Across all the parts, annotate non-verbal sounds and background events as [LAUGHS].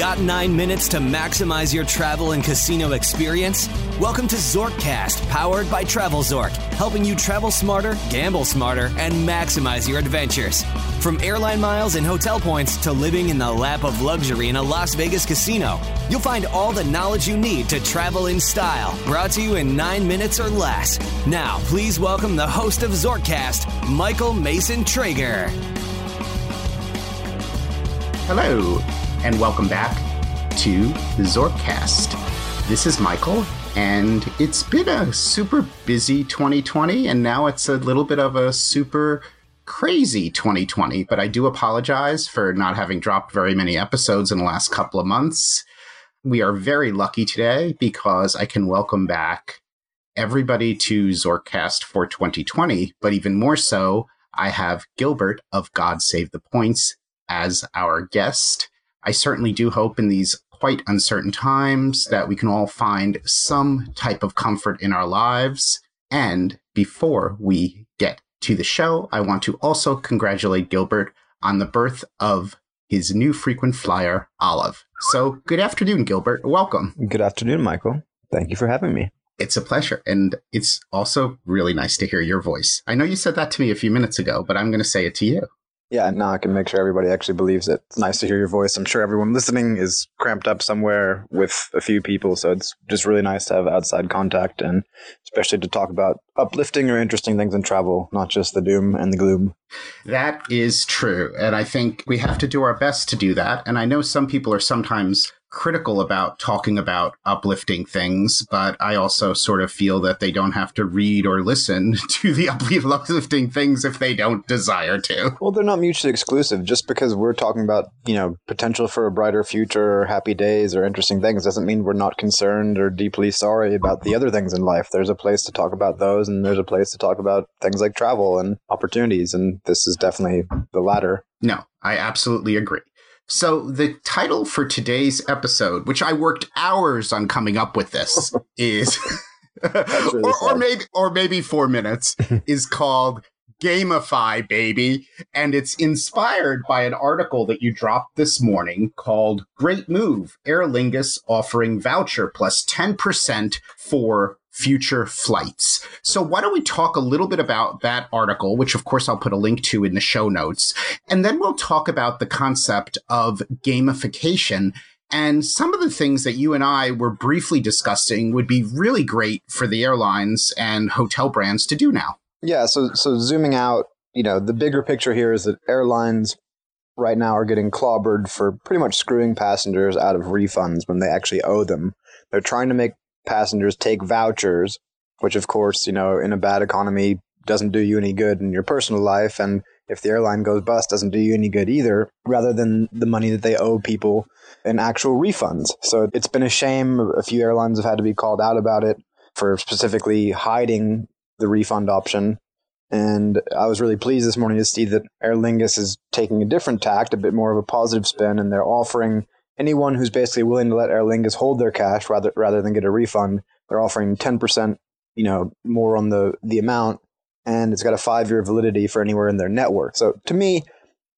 Got nine minutes to maximize your travel and casino experience? Welcome to Zorkcast, powered by TravelZork, helping you travel smarter, gamble smarter, and maximize your adventures. From airline miles and hotel points to living in the lap of luxury in a Las Vegas casino, you'll find all the knowledge you need to travel in style, brought to you in nine minutes or less. Now, please welcome the host of Zorkcast, Michael Mason Traeger. Hello, and welcome back to the Zorkcast. This is Michael, and it's been a super busy 2020, and now it's a little bit of a super crazy 2020. But I do apologize for not having dropped very many episodes in the last couple of months. We are very lucky today because I can welcome back everybody to Zorkcast for 2020, but even more so, I have Gilbert of God Save the Points as our guest. I certainly do hope in these quite uncertain times that we can all find some type of comfort in our lives. And before we get to the show, I want to also congratulate Gilbert on the birth of his new frequent flyer, Olive. So, good afternoon, Gilbert. Welcome. Good afternoon, Michael. Thank you for having me. It's a pleasure. And it's also really nice to hear your voice. I know you said that to me a few minutes ago, but I'm going to say it to you. Yeah, now I can make sure everybody actually believes it. It's nice to hear your voice. I'm sure everyone listening is cramped up somewhere with a few people, so it's just really nice to have outside contact and especially to talk about uplifting or interesting things in travel, not just the doom and the gloom. That is true. And I think we have to do our best to do that. And I know some people are sometimes critical about talking about uplifting things, but I also sort of feel that they don't have to read or listen [LAUGHS] to the uplifting things if they don't desire to. Well, they're not mutually exclusive. Just because we're talking about, you know, potential for a brighter future or happy days or interesting things doesn't mean we're not concerned or deeply sorry about the other things in life. There's a place to talk about those and there's a place to talk about things like travel and opportunities. And this is definitely the latter. No, I absolutely agree. So the title for today's episode, which I worked hours on coming up with this, [LAUGHS] is [LAUGHS] really or, or, maybe or maybe four minutes, [LAUGHS] is called Gamify Baby. And it's inspired by an article that you dropped this morning called Great Move Aer Lingus offering voucher plus 10% for future flights. So why don't we talk a little bit about that article, which of course I'll put a link to in the show notes. And then we'll talk about the concept of gamification and some of the things that you and I were briefly discussing would be really great for the airlines and hotel brands to do now. Yeah, so so zooming out, you know, the bigger picture here is that airlines right now are getting clobbered for pretty much screwing passengers out of refunds when they actually owe them. They're trying to make passengers take vouchers, which of course, you know, in a bad economy doesn't do you any good in your personal life. And if the airline goes bust doesn't do you any good either rather than the money that they owe people in actual refunds. So it's been a shame. A few airlines have had to be called out about it for specifically hiding the refund option. And I was really pleased this morning to see that Aer Lingus is taking a different tact, a bit more of a positive spin, and they're offering anyone who's basically willing to let Aer Lingus hold their cash rather rather than get a refund, they're offering 10%, you know, more on the the amount and it's got a 5-year validity for anywhere in their network. So to me,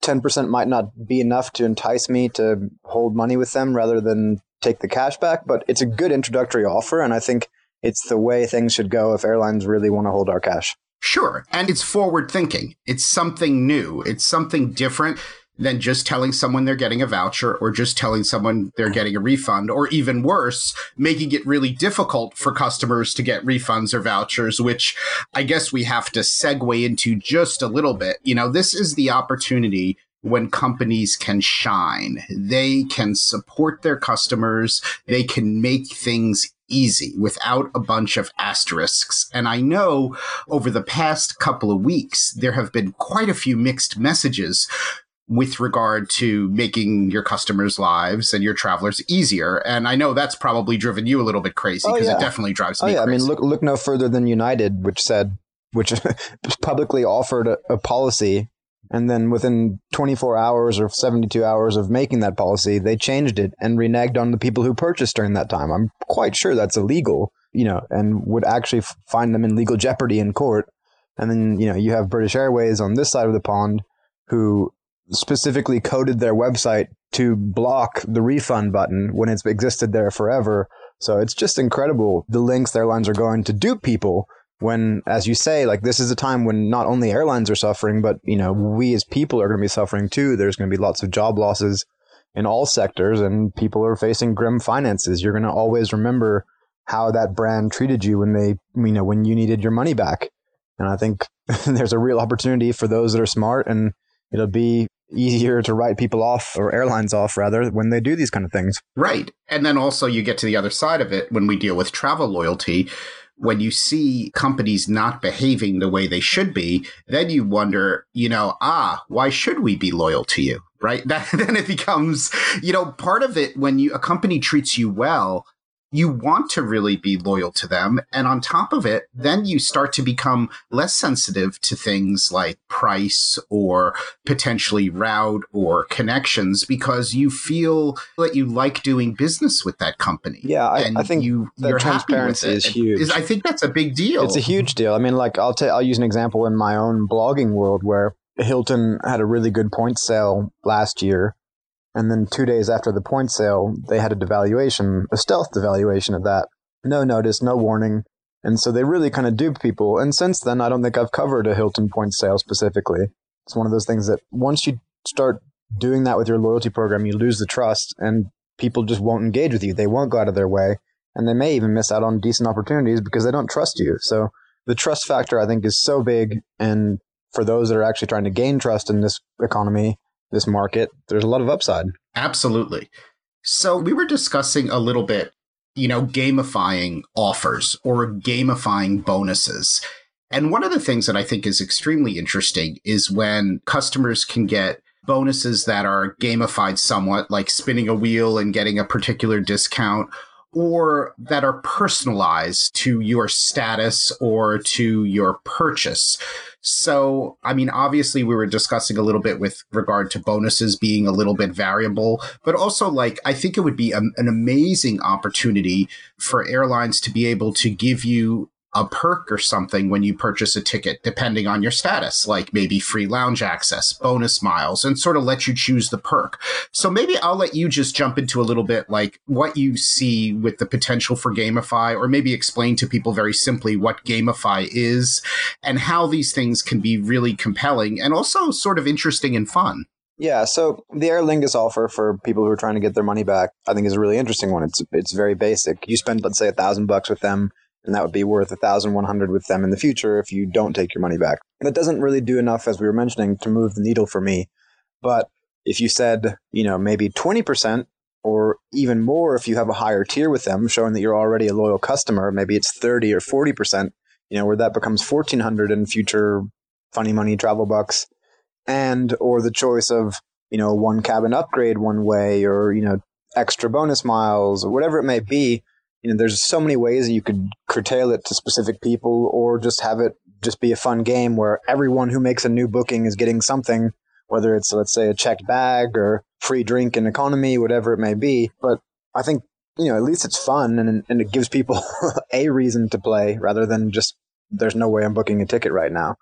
10% might not be enough to entice me to hold money with them rather than take the cash back, but it's a good introductory offer and I think it's the way things should go if airlines really want to hold our cash. Sure. And it's forward thinking. It's something new. It's something different than just telling someone they're getting a voucher or just telling someone they're getting a refund, or even worse, making it really difficult for customers to get refunds or vouchers, which I guess we have to segue into just a little bit. You know, this is the opportunity when companies can shine. They can support their customers. They can make things easy without a bunch of asterisks. And I know over the past couple of weeks, there have been quite a few mixed messages with regard to making your customers' lives and your travelers easier. And I know that's probably driven you a little bit crazy because oh, yeah. it definitely drives oh, me yeah. crazy. I mean, look look no further than United, which said which [LAUGHS] publicly offered a, a policy and then within 24 hours or 72 hours of making that policy, they changed it and reneged on the people who purchased during that time. I'm quite sure that's illegal, you know, and would actually find them in legal jeopardy in court. And then, you know, you have British Airways on this side of the pond who specifically coded their website to block the refund button when it's existed there forever. So it's just incredible the links airlines are going to dupe people when, as you say, like this is a time when not only airlines are suffering, but you know we as people are going to be suffering too. There's going to be lots of job losses in all sectors, and people are facing grim finances. You're going to always remember how that brand treated you when they, you know, when you needed your money back. And I think [LAUGHS] there's a real opportunity for those that are smart, and it'll be easier to write people off or airlines off rather when they do these kind of things. Right. And then also you get to the other side of it when we deal with travel loyalty when you see companies not behaving the way they should be, then you wonder, you know, ah, why should we be loyal to you? Right. That, [LAUGHS] then it becomes, you know, part of it when you, a company treats you well, you want to really be loyal to them. And on top of it, then you start to become less sensitive to things like price or potentially route or connections because you feel that you like doing business with that company. Yeah, I, I think you, your transparency is huge. I think that's a big deal. It's a huge deal. I mean, like I'll, i I'll use an example in my own blogging world where Hilton had a really good point sale last year and then two days after the point sale, they had a devaluation, a stealth devaluation of that. No notice, no warning. And so they really kind of duped people. And since then, I don't think I've covered a Hilton point sale specifically. It's one of those things that once you start doing that with your loyalty program, you lose the trust and people just won't engage with you. They won't go out of their way. And they may even miss out on decent opportunities because they don't trust you. So the trust factor, I think, is so big. And for those that are actually trying to gain trust in this economy, this market, there's a lot of upside. Absolutely. So we were discussing a little bit, you know, gamifying offers or gamifying bonuses. And one of the things that I think is extremely interesting is when customers can get bonuses that are gamified somewhat, like spinning a wheel and getting a particular discount, or that are personalized to your status or to your purchase. So, I mean, obviously, we were discussing a little bit with regard to bonuses being a little bit variable, but also, like, I think it would be a, an amazing opportunity for airlines to be able to give you a perk or something when you purchase a ticket, depending on your status, like maybe free lounge access, bonus miles, and sort of let you choose the perk. So maybe I'll let you just jump into a little bit like what you see with the potential for Gamify, or maybe explain to people very simply what Gamify is and how these things can be really compelling and also sort of interesting and fun. Yeah, so the Aer Lingus offer for people who are trying to get their money back, I think is a really interesting one. It's it's very basic. You spend, let's say, a thousand bucks with them and that would be worth 1100 with them in the future if you don't take your money back. That doesn't really do enough, as we were mentioning, to move the needle for me. But if you said, you know, maybe 20% or even more if you have a higher tier with them, showing that you're already a loyal customer, maybe it's 30 or 40%, you know, where that becomes 1400 in future funny money travel bucks. And, or the choice of, you know, one cabin upgrade one way or, you know, extra bonus miles or whatever it may be you know, there's so many ways that you could curtail it to specific people or just have it just be a fun game where everyone who makes a new booking is getting something, whether it's, let's say, a checked bag or free drink in economy, whatever it may be. But I think, you know, at least it's fun and, and it gives people [LAUGHS] a reason to play rather than just, there's no way I'm booking a ticket right now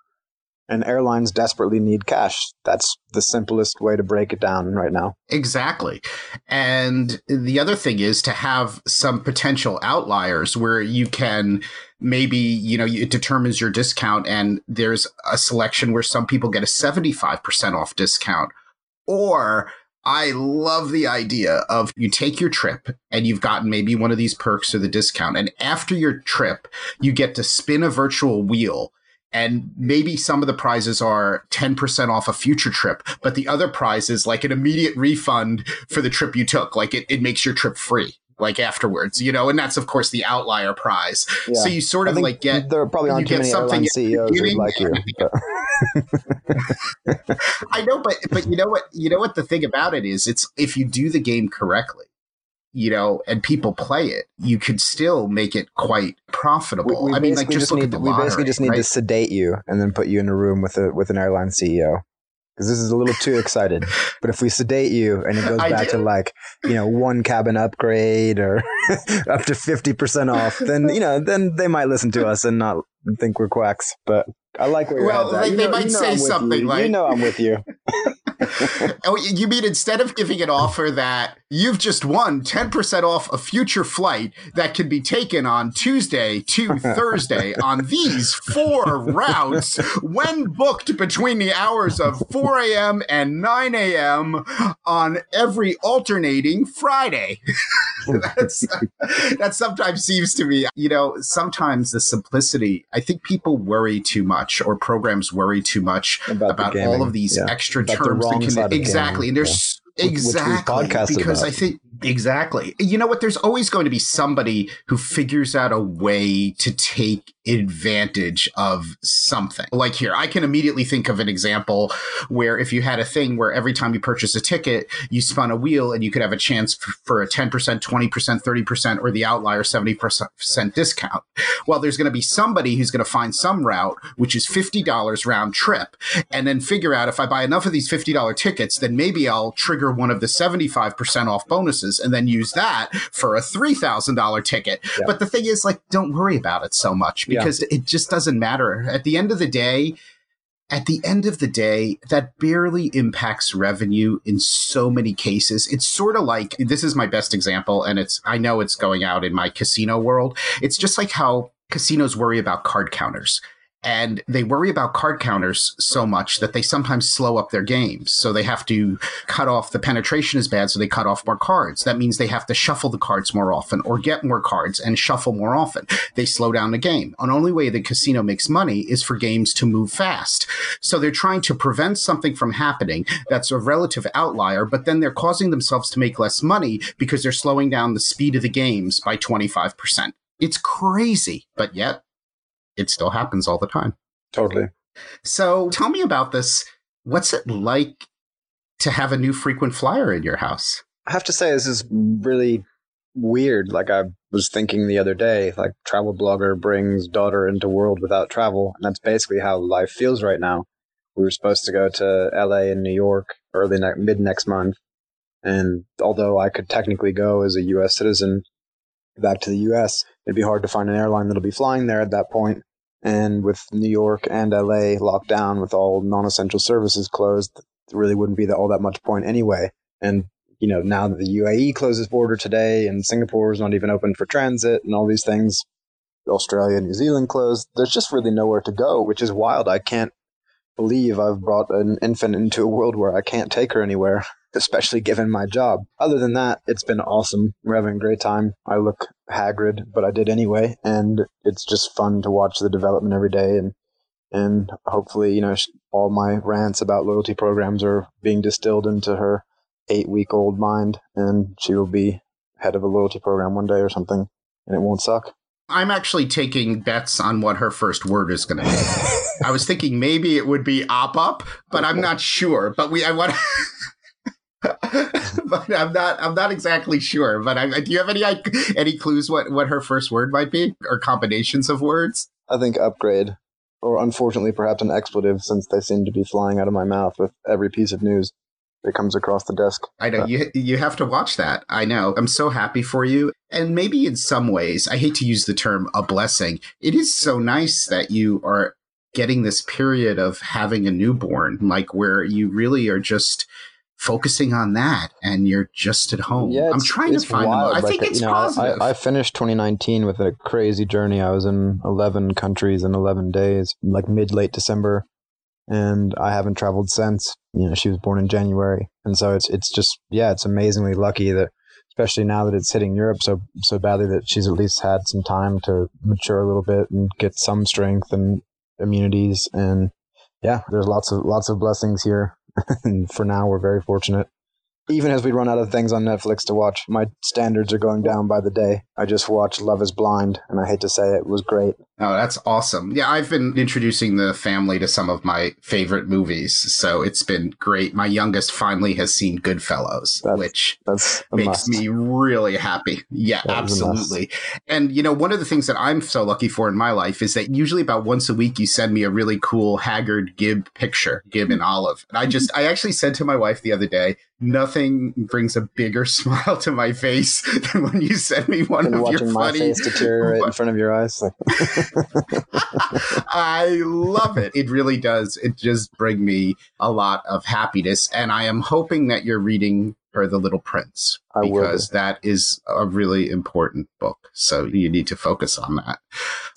and airlines desperately need cash. That's the simplest way to break it down right now. Exactly. And the other thing is to have some potential outliers where you can maybe, you know, it determines your discount and there's a selection where some people get a 75% off discount or I love the idea of you take your trip and you've gotten maybe one of these perks or the discount. And after your trip, you get to spin a virtual wheel and maybe some of the prizes are 10% off a future trip, but the other prize is like an immediate refund for the trip you took. Like it, it makes your trip free like afterwards, you know, and that's of course the outlier prize. Yeah. So you sort of like get there probably aren't too many airline CEOs who like you. [LAUGHS] I know, but but you know what you know what the thing about it is it's if you do the game correctly, you know, and people play it, you could still make it quite profitable. We, we I mean, like just, just look need, at the We lottery, basically just need right? to sedate you and then put you in a room with a with an airline CEO. Because this is a little too excited. But if we sedate you and it goes [LAUGHS] back to like, you know, one cabin upgrade or [LAUGHS] up to 50% off, then, you know, then they might listen to us and not think we're quacks. But I like where you're well, at. Like, you they know, might you know say something you. like, you know, I'm with you. [LAUGHS] [LAUGHS] oh, you mean instead of giving an offer that you've just won 10% off a future flight that can be taken on Tuesday to [LAUGHS] Thursday on these four routes when booked between the hours of 4 a.m. and 9 a.m. on every alternating Friday. [LAUGHS] That's, that sometimes seems to me, you know, sometimes the simplicity, I think people worry too much or programs worry too much about, about all of these yeah. extra about terms exactly. And there's exactly because about. I think exactly. You know what? There's always going to be somebody who figures out a way to take advantage of something. Like here, I can immediately think of an example where if you had a thing where every time you purchase a ticket, you spun a wheel and you could have a chance for a 10%, 20%, 30%, or the outlier 70% discount. Well, there's going to be somebody who's going to find some route, which is $50 round trip, and then figure out if I buy enough of these $50 tickets, then maybe I'll trigger one of the 75% off bonuses and then use that for a $3,000 ticket. Yeah. But the thing is, like, don't worry about it so much because yeah. it just doesn't matter. At the end of the day, at the end of the day, that barely impacts revenue in so many cases. It's sort of like this is my best example, and it's I know it's going out in my casino world. It's just like how casinos worry about card counters and they worry about card counters so much that they sometimes slow up their games. So they have to cut off the penetration is bad, so they cut off more cards. That means they have to shuffle the cards more often or get more cards and shuffle more often. They slow down the game. The only way the casino makes money is for games to move fast. So they're trying to prevent something from happening that's a relative outlier, but then they're causing themselves to make less money because they're slowing down the speed of the games by 25%. It's crazy, but yet it still happens all the time. Totally. So tell me about this. What's it like to have a new frequent flyer in your house? I have to say, this is really weird. Like I was thinking the other day, like travel blogger brings daughter into world without travel. And that's basically how life feels right now. We were supposed to go to LA and New York early ne- mid next month. And although I could technically go as a US citizen back to the US, it'd be hard to find an airline that'll be flying there at that point. And with New York and LA locked down with all non essential services closed, there really wouldn't be all that much point anyway. And, you know, now that the UAE closes border today and Singapore is not even open for transit and all these things, Australia New Zealand closed, there's just really nowhere to go, which is wild. I can't believe I've brought an infant into a world where I can't take her anywhere especially given my job. Other than that, it's been awesome. We're having a great time. I look haggard, but I did anyway, and it's just fun to watch the development every day and and hopefully, you know, all my rants about loyalty programs are being distilled into her 8-week-old mind and she will be head of a loyalty program one day or something and it won't suck. I'm actually taking bets on what her first word is going to be. [LAUGHS] I was thinking maybe it would be op up, but I'm not sure. But we, I want [LAUGHS] but I'm not. I'm not exactly sure. But I, do you have any any clues what what her first word might be, or combinations of words? I think upgrade, or unfortunately, perhaps an expletive, since they seem to be flying out of my mouth with every piece of news that comes across the desk. I know you. You have to watch that. I know. I'm so happy for you, and maybe in some ways, I hate to use the term a blessing. It is so nice that you are getting this period of having a newborn, like where you really are just focusing on that and you're just at home. Yeah, I'm trying to find wild. I think uh, it's you know, positive. I, I, finished 2019 with a crazy journey. I was in 11 countries in 11 days, like mid late December, and I haven't traveled since. You know, she was born in January, and so it's it's just yeah, it's amazingly lucky that, especially now that it's hitting Europe so so badly, that she's at least had some time to mature a little bit and get some strength and immunities and yeah, there's lots of lots of blessings here [LAUGHS] and for now, we're very fortunate. Even as we run out of things on Netflix to watch, my standards are going down by the day. I just watched Love is Blind, and I hate to say it, it was great. Oh, that's awesome. Yeah, I've been introducing the family to some of my favorite movies, so it's been great. My youngest finally has seen Goodfellas, that's, which that's makes must. me really happy. Yeah, that absolutely. And, you know, one of the things that I'm so lucky for in my life is that usually about once a week you send me a really cool Haggard Gib picture, Gib and [LAUGHS] Olive. And I just, I actually said to my wife the other day, nothing brings a bigger [LAUGHS] smile to my face than when you send me one And of watching your my face deteriorate in [LAUGHS] front of your eyes. I love it. It really does. It just bring me a lot of happiness, and I am hoping that you're reading her The Little Prince I will be. because that is a really important book. So you need to focus on that.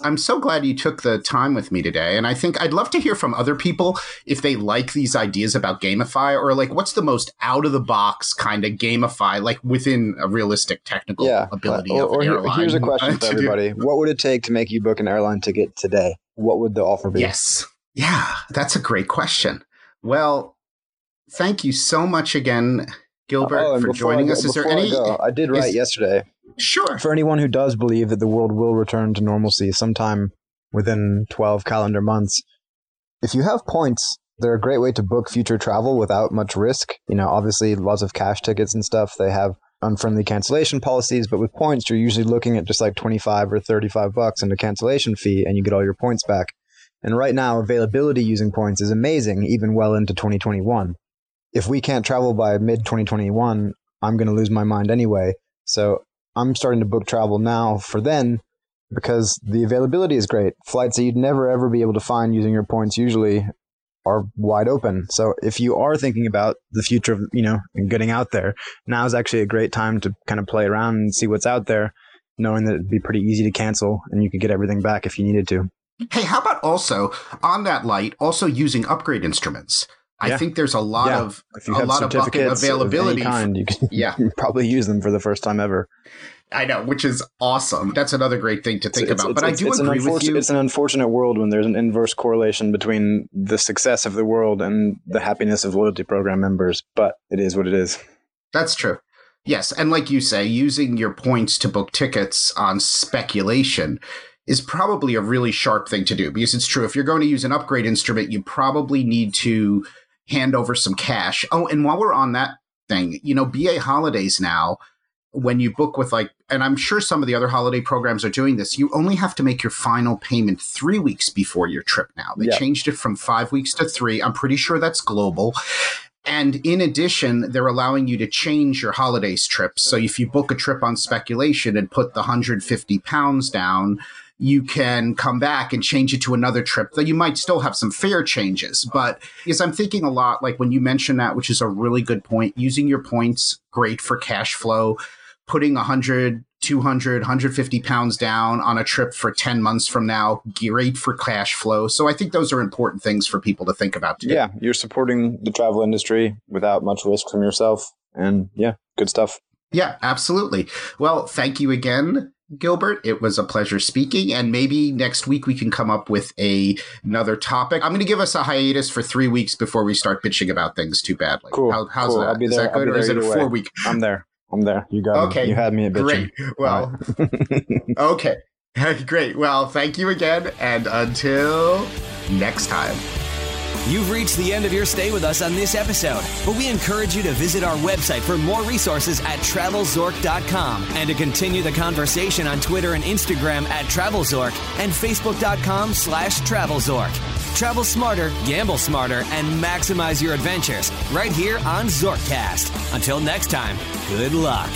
I'm so glad you took the time with me today, and I think I'd love to hear from other people if they like these ideas about gamify or like what's the most out of the box kind of gamify, like within a realistic technical yeah. Uh, ability or, of or an here- airline. here's a question [LAUGHS] for everybody: What would it take to make you book an airline ticket today? What would the offer be? Yes. Yeah, that's a great question. Well, thank you so much again, Gilbert, Oh, for joining go- us. Is there before I any? go, I did write is- yesterday. Sure. For anyone who does believe that the world will return to normalcy sometime within 12 calendar months, if you have points, they're a great way to book future travel without much risk. You know, obviously, lots of cash tickets and stuff, they have unfriendly cancellation policies, but with points, you're usually looking at just like 25 or 35 bucks in a cancellation fee and you get all your points back. And right now, availability using points is amazing, even well into 2021. If we can't travel by mid 2021, I'm going to lose my mind anyway. So I'm starting to book travel now for then because the availability is great. Flights that you'd never ever be able to find using your points usually are wide open. So if you are thinking about the future of, you know, getting out there, now is actually a great time to kind of play around and see what's out there, knowing that it'd be pretty easy to cancel and you could get everything back if you needed to. Hey, how about also on that light, also using upgrade instruments? I Yeah. think there's a lot Yeah. of If you a have lot of bucket availability. of kind, you can Yeah. [LAUGHS] probably use them for the first time ever. I know, which is awesome. That's another great thing to think It's- about. it's- but I do it's agree with you. It's an unfortunate world when there's an inverse correlation between the success of the world and the happiness of loyalty program members. But it is what it is. That's true. Yes, and like you say, using your points to book tickets on speculation is probably a really sharp thing to do because it's true. If you're going to use an upgrade instrument, you probably need to hand over some cash. Oh, and while we're on that thing, you know, BA holidays now, when you book with like, and I'm sure some of the other holiday programs are doing this, you only have to make your final payment three weeks before your trip now. They Yeah. changed it from five weeks to three. I'm pretty sure that's global. And in addition, they're allowing you to change your holidays trips. So if you book a trip on speculation and put the 150 pounds down, you can come back and change it to another trip. Though you might still have some fare changes. But because I'm thinking a lot, like when you mention that, which is a really good point, using your points, great for cash flow. Putting 100, 200, 150 pounds down on a trip for 10 months from now, great for cash flow. So I think those are important things for people to think about too. Yeah, you're supporting the travel industry without much risk from yourself. And yeah, good stuff. Yeah, absolutely. Well, thank you again, Gilbert. It was a pleasure speaking, and maybe next week we can come up with a another topic. I'm going to give us a hiatus for three weeks before we start bitching about things too badly. Cool, How, how's cool. that? I'll be Is that good, or is it a either way. four week? I'm there. I'm there. You got Okay, me. You had me at bitching. Great. Well, [LAUGHS] [LAUGHS] okay. [LAUGHS] Great. Well, thank you again, and until next time. You've reached the end of your stay with us on this episode, but we encourage you to visit our website for more resources at travelzork.com and to continue the conversation on Twitter and Instagram at travelzork and facebook.com slash travelzork. Travel smarter, gamble smarter, and maximize your adventures right here on Zorkcast. Until next time, good luck.